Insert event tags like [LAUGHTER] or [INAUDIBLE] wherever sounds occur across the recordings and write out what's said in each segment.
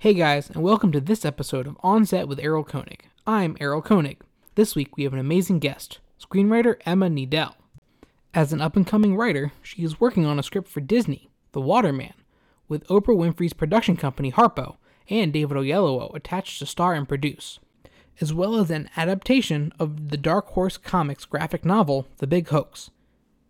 Hey guys, and welcome to this episode of On Set with Errol Koenig. I'm Errol Koenig. This week we have an amazing guest, screenwriter Emma Needell. As an up and coming writer, she is working on a script for Disney, The Waterman, with Oprah Winfrey's production company Harpo and David Oyelowo attached to star and produce, as well as an adaptation of the Dark Horse Comics graphic novel, The Big Hoax.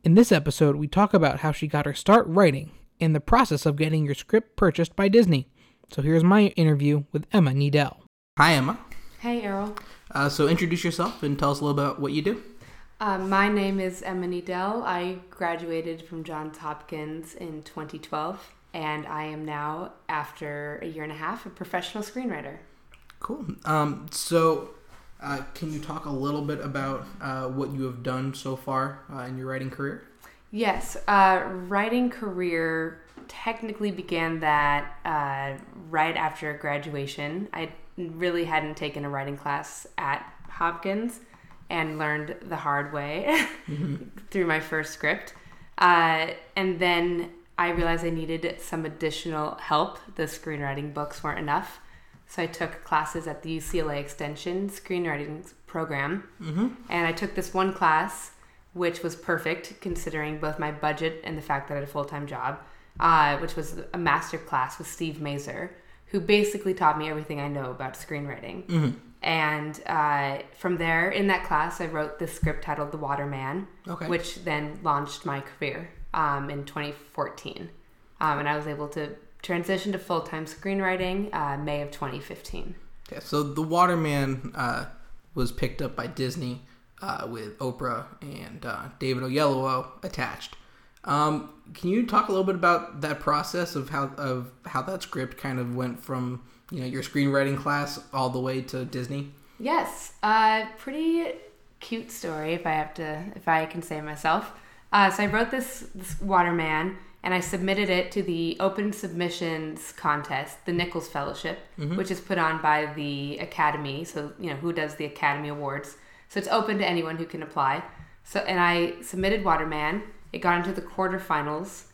In this episode, we talk about how she got her start writing and the process of getting your script purchased by Disney. So here's my interview with Emma Needell. Hi, Emma. Hey, Errol. Uh, so introduce yourself and tell us a little about what you do. Uh, my name is Emma Needell. I graduated from Johns Hopkins in 2012, and I am now, after a year and a half, a professional screenwriter. Cool. Um, so, uh, can you talk a little bit about uh, what you have done so far uh, in your writing career? Yes, uh, writing career technically began that uh, right after graduation. I really hadn't taken a writing class at Hopkins and learned the hard way mm-hmm. [LAUGHS] through my first script. Uh, and then I realized I needed some additional help. The screenwriting books weren't enough. So I took classes at the UCLA Extension screenwriting program. Mm-hmm. And I took this one class, which was perfect considering both my budget and the fact that I had a full time job uh, which was a master class with Steve Mazer, who basically taught me everything I know about screenwriting. Mm-hmm. And uh, from there, in that class, I wrote the script titled The Waterman, okay. which then launched my career um, in 2014. Um, and I was able to transition to full time screenwriting uh, May of 2015. Yeah, so The Waterman uh, was picked up by Disney uh, with Oprah and uh, David Oyelowo attached. Um, can you talk a little bit about that process of how of how that script kind of went from you know your screenwriting class all the way to Disney? Yes, uh, pretty cute story if I have to if I can say myself. Uh, so I wrote this this Waterman and I submitted it to the Open Submissions Contest, the Nichols Fellowship, mm-hmm. which is put on by the Academy. So you know who does the Academy Awards. So it's open to anyone who can apply. So and I submitted Waterman it got into the quarterfinals,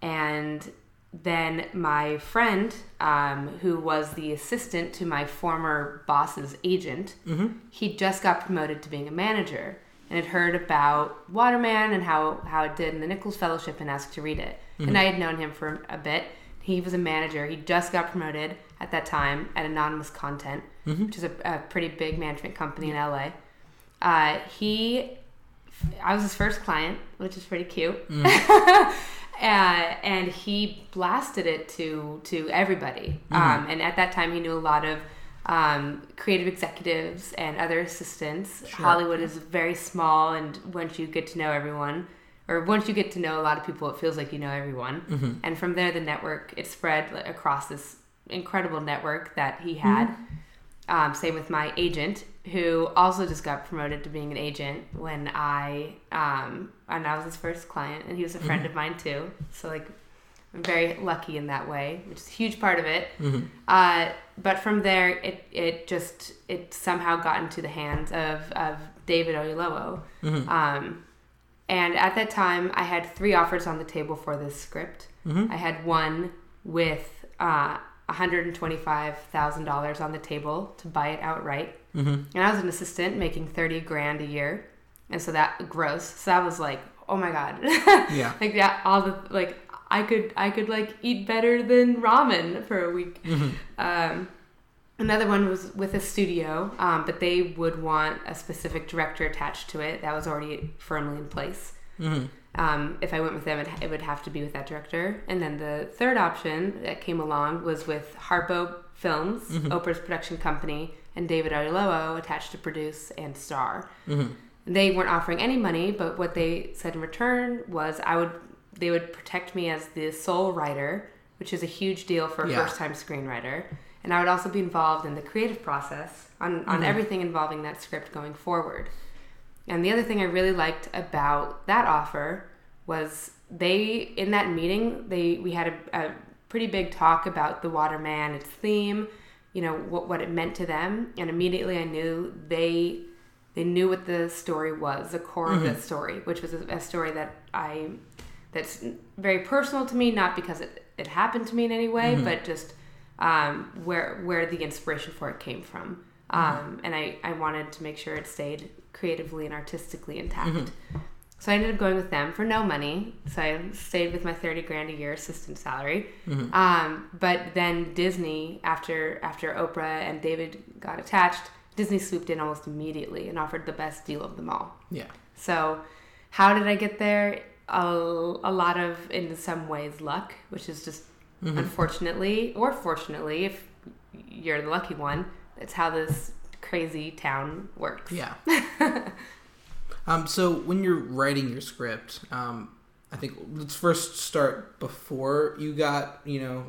and then my friend, um, who was the assistant to my former boss's agent, mm-hmm. he just got promoted to being a manager and had heard about Waterman and how, how it did in the Nichols Fellowship and asked to read it. Mm-hmm. And I had known him for a bit. He was a manager. He just got promoted at that time at Anonymous Content, mm-hmm. which is a, a, pretty big management company in LA. Uh, he I was his first client, which is pretty cute. Mm. [LAUGHS] uh, and he blasted it to to everybody. Mm. Um, and at that time, he knew a lot of um, creative executives and other assistants. Sure. Hollywood is very small, and once you get to know everyone, or once you get to know a lot of people, it feels like you know everyone. Mm-hmm. And from there, the network it spread across this incredible network that he had. Mm-hmm. Um, same with my agent, who also just got promoted to being an agent when I um, and I was his first client, and he was a friend mm-hmm. of mine too. So like, I'm very lucky in that way, which is a huge part of it. Mm-hmm. Uh, but from there, it it just it somehow got into the hands of of David Oyelowo. Mm-hmm. Um, and at that time, I had three offers on the table for this script. Mm-hmm. I had one with uh, $125,000 on the table to buy it outright. Mm-hmm. And I was an assistant making 30 grand a year. And so that gross. So that was like, oh my God. [LAUGHS] yeah. Like yeah, all the, like, I could, I could like eat better than ramen for a week. Mm-hmm. Um, another one was with a studio, um, but they would want a specific director attached to it that was already firmly in place. Mm-hmm. Um, if I went with them, it, it, would have to be with that director. And then the third option that came along was with Harpo Films, mm-hmm. Oprah's production company, and David Oyelowo attached to produce and star. Mm-hmm. They weren't offering any money, but what they said in return was I would they would protect me as the sole writer, which is a huge deal for a yeah. first time screenwriter. And I would also be involved in the creative process on, on mm-hmm. everything involving that script going forward. And the other thing I really liked about that offer was they in that meeting they we had a, a pretty big talk about the Waterman, its theme, you know what what it meant to them, and immediately I knew they they knew what the story was, the core mm-hmm. of the story, which was a, a, story that I that's very personal to me, not because it, it happened to me in any way, mm-hmm. but just um, where where the inspiration for it came from. Um, and I, I wanted to make sure it stayed creatively and artistically intact. So I ended up going with them for no money. So I stayed with my thirty grand a year assistant salary. Um, but then Disney, after after Oprah and David got attached, Disney swooped in almost immediately and offered the best deal of them all. Yeah. So, how did I get there? A, a lot of, in some ways, luck, which is just unfortunately or fortunately, if you're the lucky one, it's how this crazy town works. Yeah. [LAUGHS] um, so when you're writing your script, um, I think let's first start before you got, you know,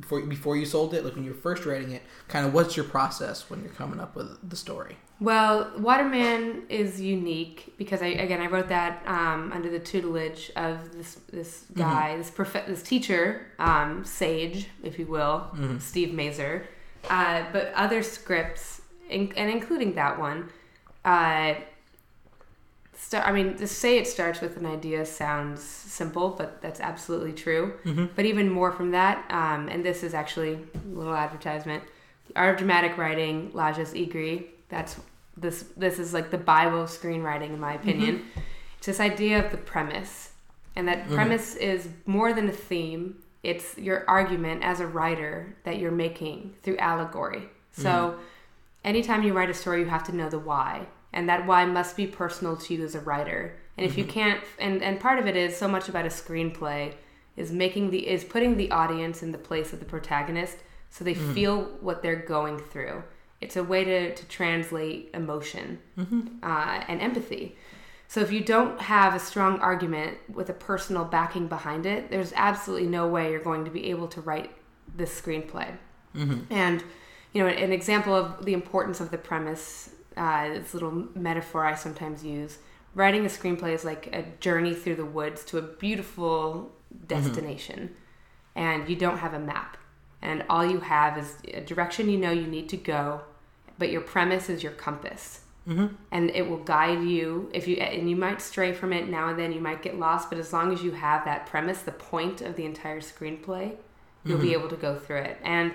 before before you sold it. Like when you're first writing it, kind of what's your process when you're coming up with the story? Well, Waterman is unique because I again I wrote that um, under the tutelage of this this guy, this prof- this teacher, um, sage, if you will, Steve Mazer. Uh, but other scripts, in- and including that one, uh, start. I mean, to say it starts with an idea sounds simple, but that's absolutely true. Mm-hmm. But even more from that, um, and this is actually a little advertisement. The Art of Dramatic Writing, Lajos Egri. That's this. This is like the Bible of screenwriting, in my mm-hmm. opinion. It's this idea of the premise, and that mm-hmm. premise is more than a theme. It's your argument as a writer that you're making through allegory. So, anytime you write a story, you have to know the why, and that why must be personal to you as a writer. And if you mm-hmm. can't, and and part of it is so much about a screenplay is making the is putting the audience in the place of the protagonist so they mm. feel what they're going through. It's a way to, to translate emotion mm-hmm. uh, and empathy. So if you don't have a strong argument with a personal backing behind it, there's absolutely no way you're going to be able to write this screenplay. Mm-hmm. And you know, an example of the importance of the premise, uh, this little metaphor I sometimes use. Writing a screenplay is like a journey through the woods to a beautiful mm-hmm. destination, and you don't have a map, and all you have is a direction you know you need to go, but your premise is your compass. Mm-hmm. And it will guide you. If you and you might stray from it now and then you might get lost but as long as you have that premise the point of the entire screenplay you'll be mm-hmm. able to go through it. And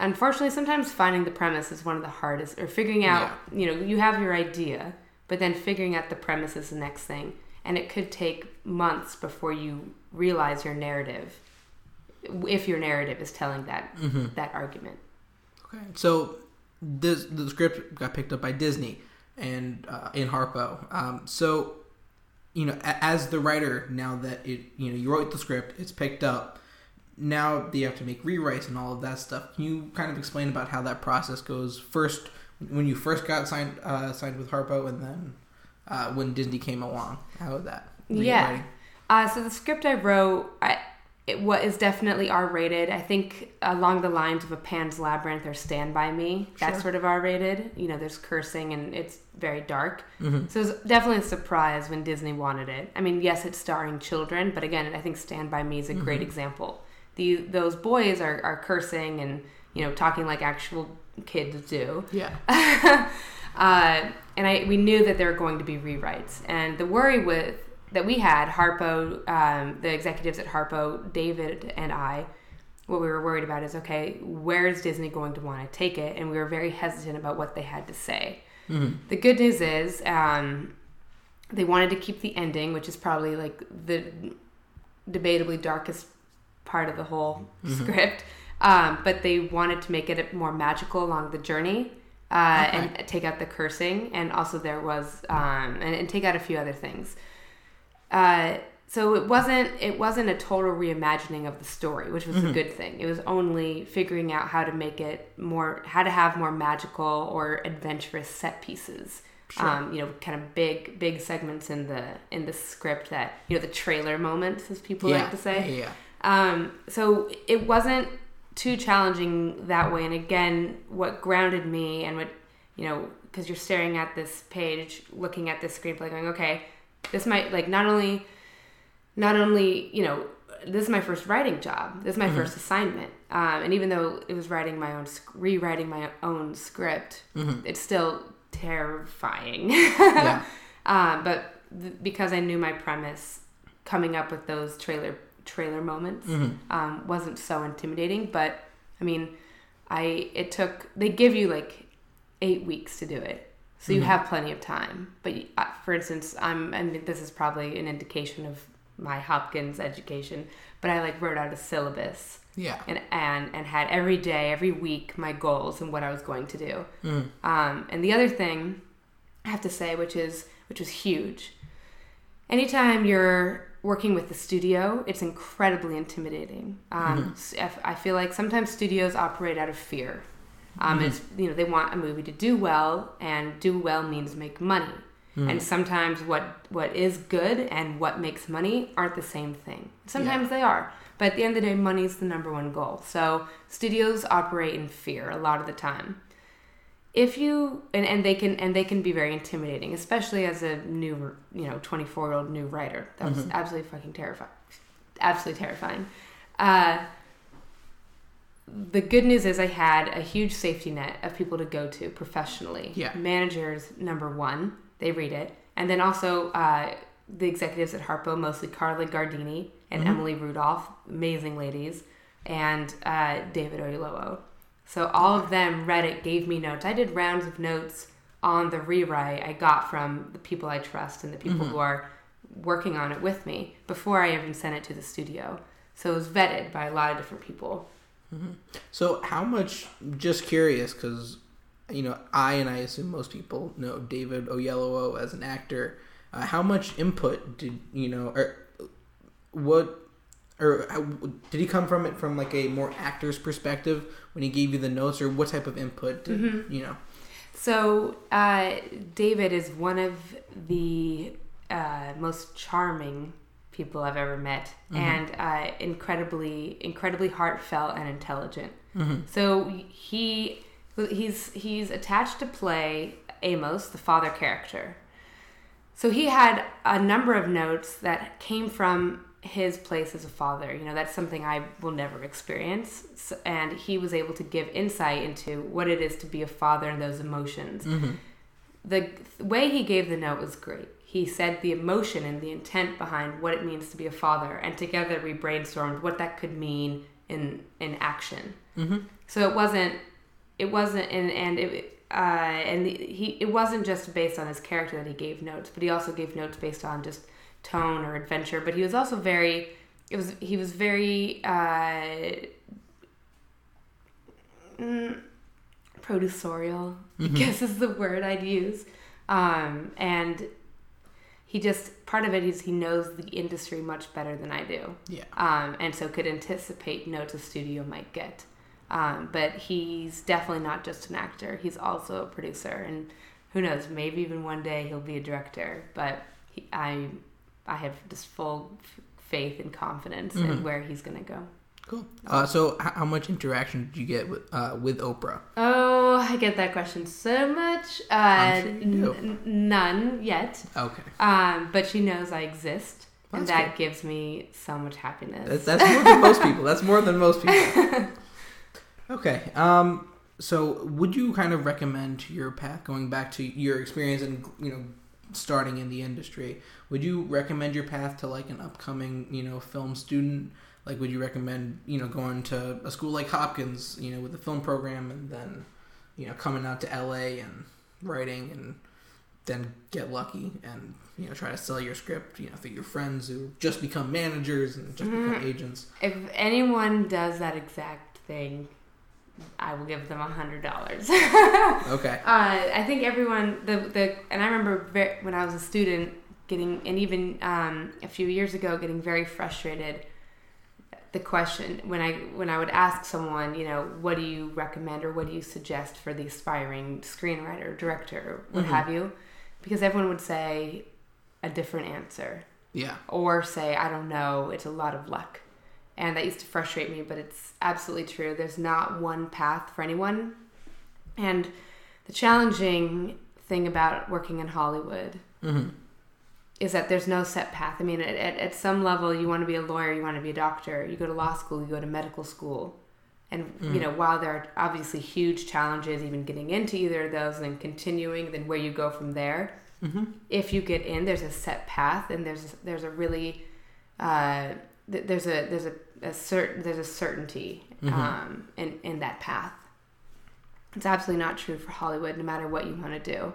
unfortunately sometimes finding the premise is one of the hardest or figuring out you know you have your idea but then figuring out the premise is the next thing and it could take months before you realize your narrative if your narrative is telling that that argument Okay. So this the script got picked up by Disney and uh, in Harpo. Um, so you know, a- as the writer, now that it you know you wrote the script, it's picked up. Now they have to make rewrites and all of that stuff. Can you kind of explain about how that process goes? First, when you first got signed uh, signed with Harpo, and then uh, when Disney came along, how was that? Yeah. Uh, so the script I wrote, I, it what is definitely R rated. I think along the lines of a Pan's Labyrinth or Stand by Me. That's Sure. sort of R rated. You know, there's cursing and it's very dark. Mm-hmm. So it was definitely a surprise when Disney wanted it. I mean, yes, it's starring children, but again, I think Stand by Me is a Mm-hmm. great example. The those boys are, are cursing and you know talking like actual kids do. Yeah. [LAUGHS] uh, and I we knew that there were going to be rewrites. And the worry with that we had Harpo, um, the executives at Harpo, David and I, what we were worried about is okay, where is Disney going to want to take it? And we were very hesitant about what they had to say. The good news is um, they wanted to keep the ending, which is probably like the debatably darkest part of the whole script. Um, but they wanted to make it more magical along the journey uh, Okay. and take out the cursing. And also, there was, um, and, and take out a few other things. Uh, so it wasn't it wasn't a total reimagining of the story, which was a good thing. It was only figuring out how to make it more, how to have more magical or adventurous set pieces. Um, you know, kind of big big segments in the in the script that you know the trailer moments, as people yeah. like to say. Yeah. Um, so it wasn't too challenging that way. And again, what grounded me and what, you know, because you're staring at this page, looking at this screenplay, going, okay, this might, like, not only, not only, you know, this is my first writing job. This is my first assignment. Um, and even though it was writing my own, rewriting my own script, it's still terrifying. Yeah. Um, [LAUGHS] but th- because I knew my premise, coming up with those trailer trailer moments um, wasn't so intimidating. But I mean, I it took they give you like eight weeks to do it, so you have plenty of time. But uh, for instance, I'm and this is probably an indication of my Hopkins education, but I like wrote out a syllabus Yeah. and and and had every day, every week, my goals and what I was going to do. Um, and the other thing I have to say, which is which was huge, anytime you're working with the studio, it's incredibly intimidating. Um, if- I feel like sometimes studios operate out of fear. Um, It's you know they want a movie to do well, and do well means make money. And sometimes what what is good and what makes money aren't the same thing. Sometimes they are, but at the end of the day, money is the number one goal. So studios operate in fear a lot of the time if you and, and they can and they can be very intimidating especially as a new you know 24 year old new writer. That was absolutely fucking terrifying absolutely terrifying. Uh, the good news is i had a huge safety net of people to go to professionally. Yeah. managers number one they read it. And then also uh, the executives at harpo mostly carla gardini and emily rudolph amazing ladies and uh, david oyelowo so all of them read it, gave me notes. I did rounds of notes on the rewrite I got from the people I trust and the people mm-hmm. who are working on it with me before I even sent it to the studio. So it was vetted by a lot of different people. Mm-hmm. So how much? Just curious, because you know, I and I assume most people know David Oyelowo as an actor. Uh, how much input did you know, or what, or how, did he come from it from like a more actor's perspective when he gave you the notes, or what type of input did you know? So uh, David is one of the uh, most charming people I've ever met, and uh, incredibly, incredibly heartfelt and intelligent. So he he's he's attached to play Amos, the father character. So he had a number of notes that came from his place as a father. You know, that's something I will never experience. And he was able to give insight into what it is to be a father and those emotions. The th- way he gave the note was great. He said the emotion and the intent behind what it means to be a father, and together we brainstormed what that could mean in in action. So it wasn't it wasn't and and it uh, and he it wasn't just based on his character that he gave notes, but he also gave notes based on just tone or adventure. But he was also very it was he was very uh, mm, producerial. I guess is the word I'd use, um, and he just part of it is he knows the industry much better than I do Yeah. um, and so could anticipate notes a studio might get. Um, but he's definitely not just an actor; he's also a producer, and who knows, maybe even one day he'll be a director. But he, I, I have just full faith and confidence in where he's gonna go. Cool. Uh, so how much interaction did you get with uh, with Oprah? Oh, I get that question so much. Uh, sure n- none yet. Okay. Um, but she knows I exist, and That's that gives me so much happiness. That's, that's more than most people. That's more than most people. [LAUGHS] Okay. Um. So, would you kind of recommend your path going back to your experience and you know starting in the industry? Would you recommend your path to like an upcoming you know film student? Like, would you recommend you know going to a school like Hopkins, you know, with the film program, and then you know coming out to LA and writing and then get lucky and you know try to sell your script you know through your friends who just become managers and just become mm. agents If anyone does that exact thing, I will give them a hundred dollars. [LAUGHS] okay Uh, I think everyone the the and I remember very, when I was a student getting and even um, a few years ago getting very frustrated. The question when I when I would ask someone, you know, what do you recommend or what do you suggest for the aspiring screenwriter, director, what have you, because everyone would say a different answer yeah or say I don't know, it's a lot of luck. And that used to frustrate me, but it's absolutely true. There's not one path for anyone. And the challenging thing about working in Hollywood mm-hmm. is that there's no set path. I mean, at, at, some level, you want to be a lawyer, you want to be a doctor, you go to law school, you go to medical school. And, you know, while there are obviously huge challenges even getting into either of those and then continuing, then where you go from there, if you get in, there's a set path and there's there's a really uh, th- there's a there's a, a certain there's a certainty um, in in that path. It's absolutely not true for Hollywood, no matter what you want to do.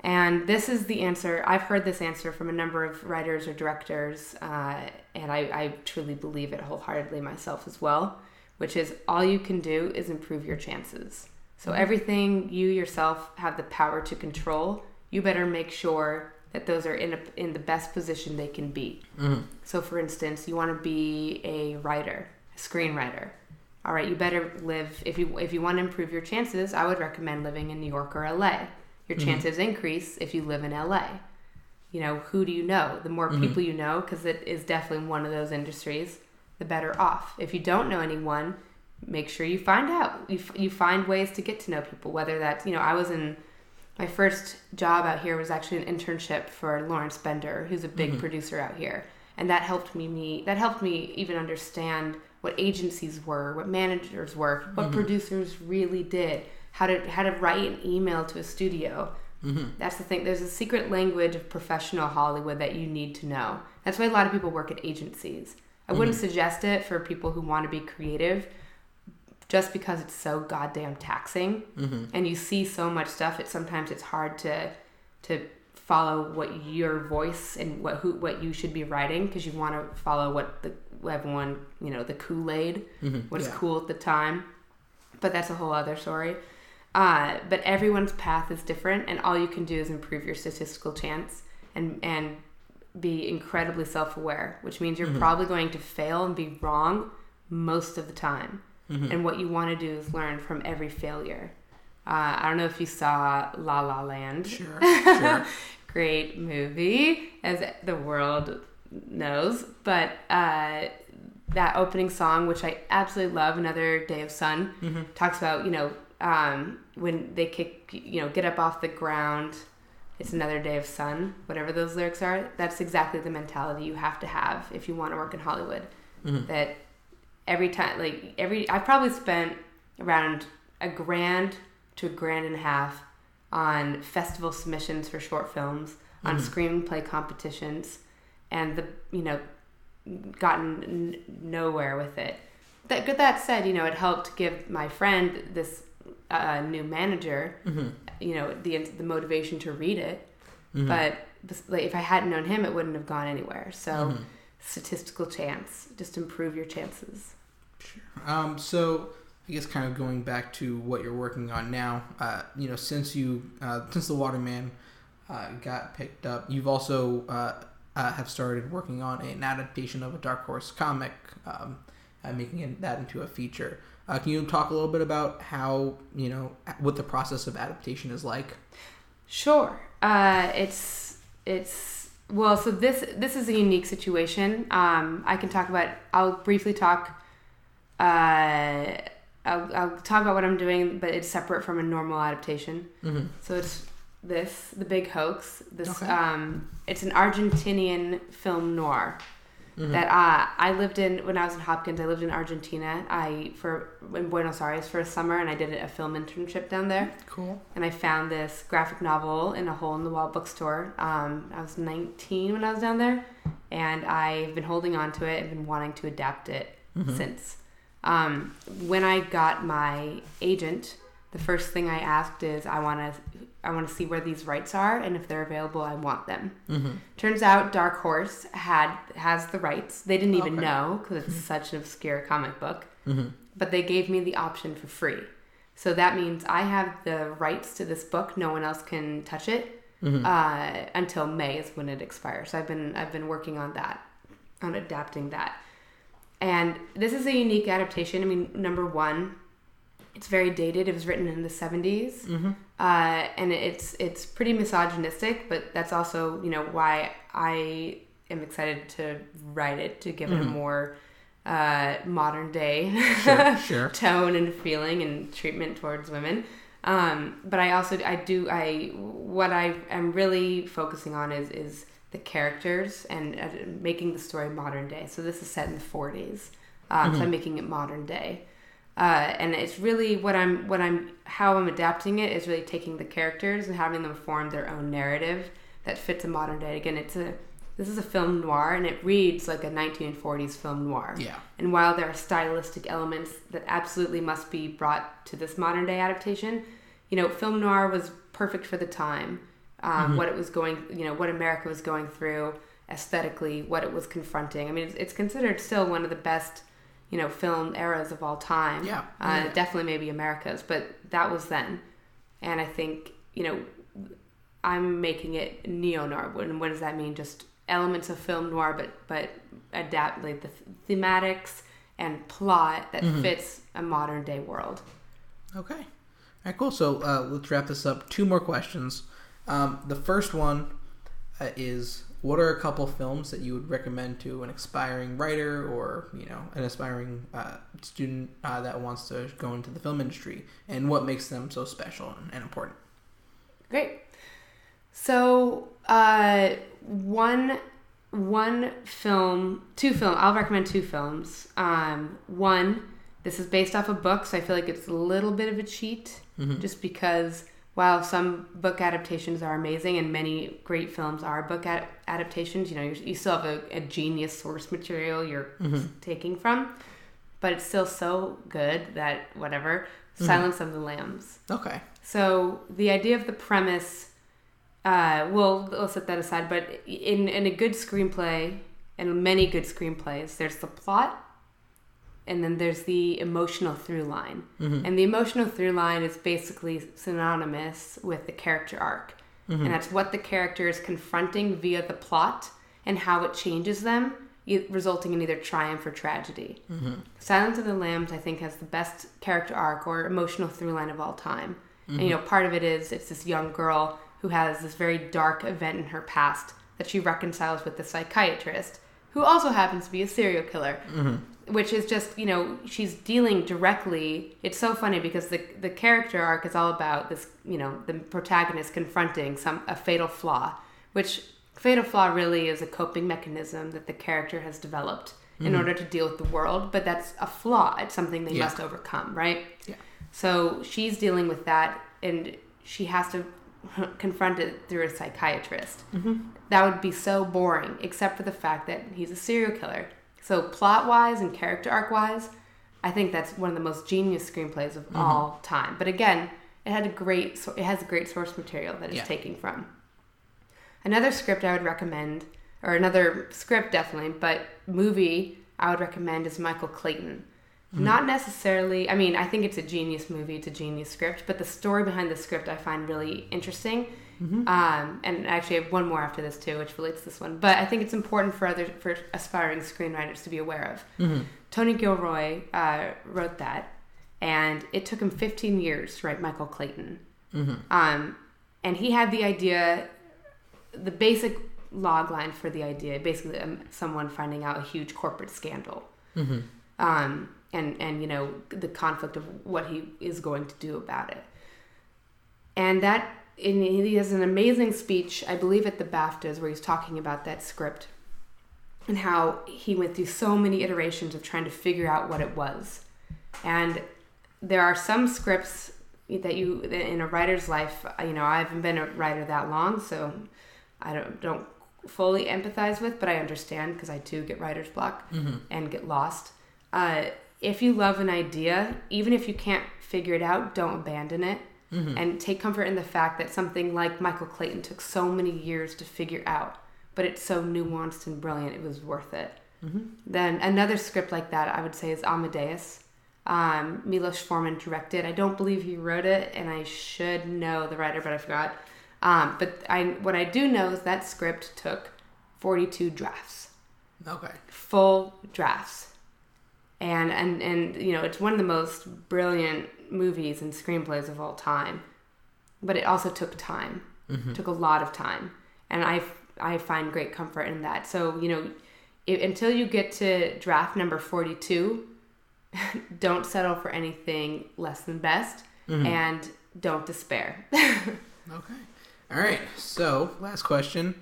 And this is the answer. I've heard this answer from a number of writers or directors, uh, and I, I truly believe it wholeheartedly myself as well, which is all you can do is improve your chances. So everything you yourself have the power to control, you better make sure that those are in a, in the best position they can be. Mm-hmm. So, for instance, you want to be a writer, a screenwriter. All right, you better live if you if you want to improve your chances. I would recommend living in New York or LA. Your mm-hmm. chances increase if you live in LA. You know, who do you know? The more mm-hmm. people you know, because it is definitely one of those industries, the better off. If you don't know anyone, make sure you find out. You, f- you find ways to get to know people. Whether that's you know, I was in my first job out here was actually an internship for Lawrence Bender, who's a big mm-hmm. producer out here, and that helped me meet. That helped me even understand what agencies were, what managers were, what mm-hmm. producers really did, how to how to write an email to a studio. Mm-hmm. That's the thing. There's a secret language of professional Hollywood that you need to know. That's why a lot of people work at agencies. I wouldn't suggest it for people who want to be creative just because it's so goddamn taxing mm-hmm. and you see so much stuff it sometimes it's hard to to follow what your voice and what who what you should be writing because you want to follow what the everyone you know the kool-aid mm-hmm. what's Yeah. cool at the time. But that's a whole other story. Uh, but everyone's path is different and all you can do is improve your statistical chance and and be incredibly self-aware which means you're mm-hmm. probably going to fail and be wrong most of the time and what you want to do is learn from every failure. Uh, i don't know if you saw la la land. Sure. [LAUGHS] Sure. great movie as the world knows. But uh, that opening song which i absolutely love another day of sun talks about you know um, when they kick you know get up off the ground it's another day of sun whatever those lyrics are. That's exactly the mentality you have to have if you want to work in hollywood. That every time like every i've probably spent around a grand to a grand and a half on festival submissions for short films on mm-hmm. screenplay competitions and the you know gotten n- nowhere with it. That good that said you know it helped give my friend this uh, new manager mm-hmm. you know the the motivation to read it. Mm-hmm. But like, if i hadn't known him it wouldn't have gone anywhere. So statistical chance just improve your chances Um, so I guess kind of going back to what you're working on now, uh, you know, since you uh, since the Waterman uh, got picked up, you've also uh, uh, have started working on an adaptation of a Dark Horse comic, um, uh, making it, that into a feature. Uh, can you talk a little bit about how you know what the process of adaptation is like? Sure. Uh, it's it's well. So this this is a unique situation. Um, I can talk about. I'll briefly talk. Uh, I'll, I'll talk about what I'm doing, but it's separate from a normal adaptation. Mm-hmm. So it's this, the big hoax. This Okay. um, it's an Argentinian film noir Mm-hmm. that uh, I lived in when I was in Hopkins. I lived in Argentina. I for in Buenos Aires for a summer, and I did a film internship down there Cool. and I found this graphic novel in a hole in the wall bookstore. Um, I was 19 when I was down there, and I've been holding on to it and been wanting to adapt it since. Um, when I got my agent, the first thing I asked is I want to I want to see where these rights are and if they're available, I want them. Mm-hmm. Turns out Dark Horse had has the rights. They didn't even Okay. know because it's mm-hmm. such an obscure comic book, mm-hmm. but they gave me the option for free. So that means I have the rights to this book. No one else can touch it uh, until May is when it expires. So I've been I've been working on that, on adapting that. And this is a unique adaptation. I mean, number one, it's very dated. It was written in the 70s, uh, and it's it's pretty misogynistic. But that's also you know why I am excited to write it to give it a more uh, modern day Sure. [LAUGHS] Sure. tone and feeling and treatment towards women. Um, but I also I do I what I am really focusing on is is the characters and uh, making the story modern day. So this is set in the 40s, um, so I'm making it modern day. Uh, and it's really what I'm what I'm how I'm adapting it is really taking the characters and having them form their own narrative that fits a modern day. Again, it's a this is a film noir and it reads like a 1940s film noir. Yeah. And while there are stylistic elements that absolutely must be brought to this modern day adaptation, you know, film noir was perfect for the time. Um, What it was going, you know, what America was going through aesthetically, what it was confronting. I mean, it's, it's considered still one of the best, you know, film eras of all time. Yeah. Uh, Yeah. Definitely maybe America's, but that was then. And I think, you know, I'm making it neo noir. And what does that mean? Just elements of film noir, but but adapt like the thematics and plot that Mm-hmm. fits a modern day world. Okay. All right, cool. So uh, let's wrap this up. Two more questions. Um, the first one uh, is what are a couple films that you would recommend to an aspiring writer or you know an aspiring uh, student uh, that wants to go into the film industry, and what makes them so special and, important? Great. So uh, one one film, two film. I'll recommend two films. Um, one, this is based off a book, so I feel like it's a little bit of a cheat, just because while some book adaptations are amazing and many great films are book ad- adaptations, you know, you're, you still have a, a genius source material you're taking from, but it's still so good that whatever. Silence of the Lambs. Okay. So the idea of the premise, uh, well, we'll set that aside. But in in a good screenplay, and many good screenplays, there's the plot, and then there's the emotional through line. Mm-hmm. And the emotional through line is basically synonymous with the character arc, and mm-hmm. that's what the character is confronting via the plot and how it changes them, resulting in either triumph or tragedy. Mm-hmm. Silence of the Lambs, I think, has the best character arc or emotional through line of all time. And you know, part of it is it's this young girl who has this very dark event in her past that she reconciles with the psychiatrist, who also happens to be a serial killer. Which is just, you know, she's dealing directly. It's so funny because the the character arc is all about this, you know, the protagonist confronting some a fatal flaw, which fatal flaw really is a coping mechanism that the character has developed in mm. order to deal with the world, but that's a flaw. It's something they Yeah. must overcome, right? Yeah. So she's dealing with that, and she has to [LAUGHS] confront it through a psychiatrist. Mm-hmm. That would be so boring, except for the fact that he's a serial killer. So plot wise and character arc wise, I think that's one of the most genius screenplays of mm-hmm. all time. But again, it had a great, it has a great source material that it's Yeah. taking from. Another script I would recommend, or another script definitely, but movie I would recommend is Michael Clayton. Mm-hmm. Not necessarily, I mean, I think it's a genius movie, it's a genius script, but the story behind the script I find really interesting. Um, and actually, I have one more after this too, which relates to this one. But I think it's important for other for aspiring screenwriters to be aware of. Tony Gilroy uh, wrote that, and it took him 15 years to write Michael Clayton. Um, and he had the idea, the basic log line for the idea, basically um, someone finding out a huge corporate scandal. Um, and, and, you know, the conflict of what he is going to do about it. And that, and he has an amazing speech, I believe at the BAFTAs, where he's talking about that script and how he went through so many iterations of trying to figure out what it was. And there are some scripts that you in a writer's life, you know, I haven't been a writer that long, so I don't don't fully empathize with, but I understand because I too get writer's block and get lost. Uh, if you love an idea, even if you can't figure it out, don't abandon it. And take comfort in the fact that something like Michael Clayton took so many years to figure out, but it's so nuanced and brilliant, it was worth it. Then another script like that I would say is Amadeus. Um, Milos Forman directed. I don't believe he wrote it, and I should know the writer, but I forgot. Um, but I, what I do know is that script took 42 drafts, Okay. full drafts, and and and you know it's one of the most brilliant movies and screenplays of all time. But it also took time, took a lot of time, and I I find great comfort in that. So you know, if, until you get to draft number 42 [LAUGHS] don't settle for anything less than best and don't despair [LAUGHS] Okay. All right. So, last question.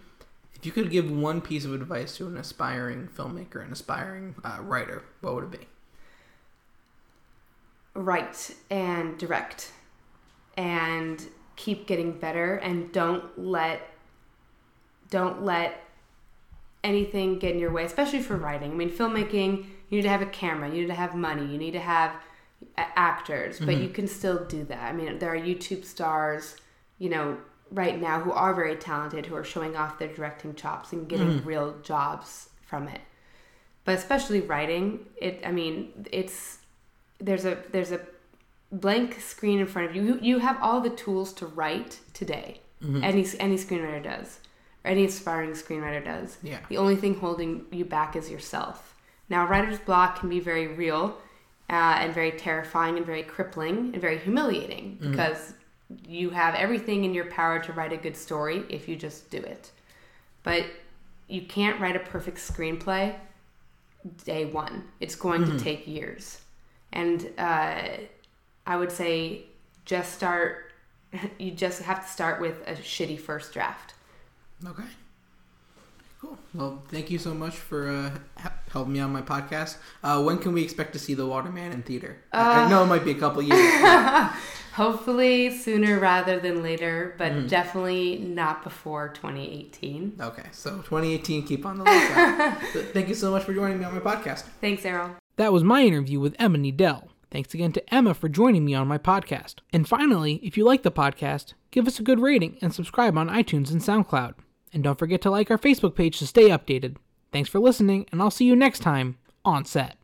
If you could give one piece of advice to an aspiring filmmaker, an aspiring uh, writer, what would it be? Write and direct and keep getting better and don't let don't let anything get in your way, especially for writing. I mean, filmmaking, you need to have a camera, you need to have money, you need to have actors, but mm-hmm. you can still do that. I mean, there are YouTube stars, you know, right now who are very talented who are showing off their directing chops and getting mm-hmm. real jobs from it. But especially writing, it I mean, it's there's a there's a blank screen in front of you. You, you have all the tools to write today. Mm-hmm. Any any screenwriter does, or any aspiring screenwriter does. Yeah. The only thing holding you back is yourself. Now, writer's block can be very real, uh, and very terrifying, and very crippling, and very humiliating mm-hmm. because you have everything in your power to write a good story if you just do it. But you can't write a perfect screenplay day one. It's going to mm-hmm. take years. And uh, I would say just start, [LAUGHS] you just have to start with a shitty first draft. Okay. Cool. Well, thank you so much for uh, helping me on my podcast. Uh, when can we expect to see The Waterman in theater? I, I know it might be a couple years. but- [LAUGHS] Hopefully sooner rather than later, but definitely not before 2018. okay, so 2018, keep on the lookout. [LAUGHS] Thank you so much for joining me on my podcast. Thanks, Errol. That was my interview with Emma Needell. Thanks again to Emma for joining me on my podcast. And finally, if you like the podcast, give us a good rating and subscribe on iTunes and SoundCloud. And don't forget to like our Facebook page to stay updated. Thanks for listening, and I'll see you next time on set.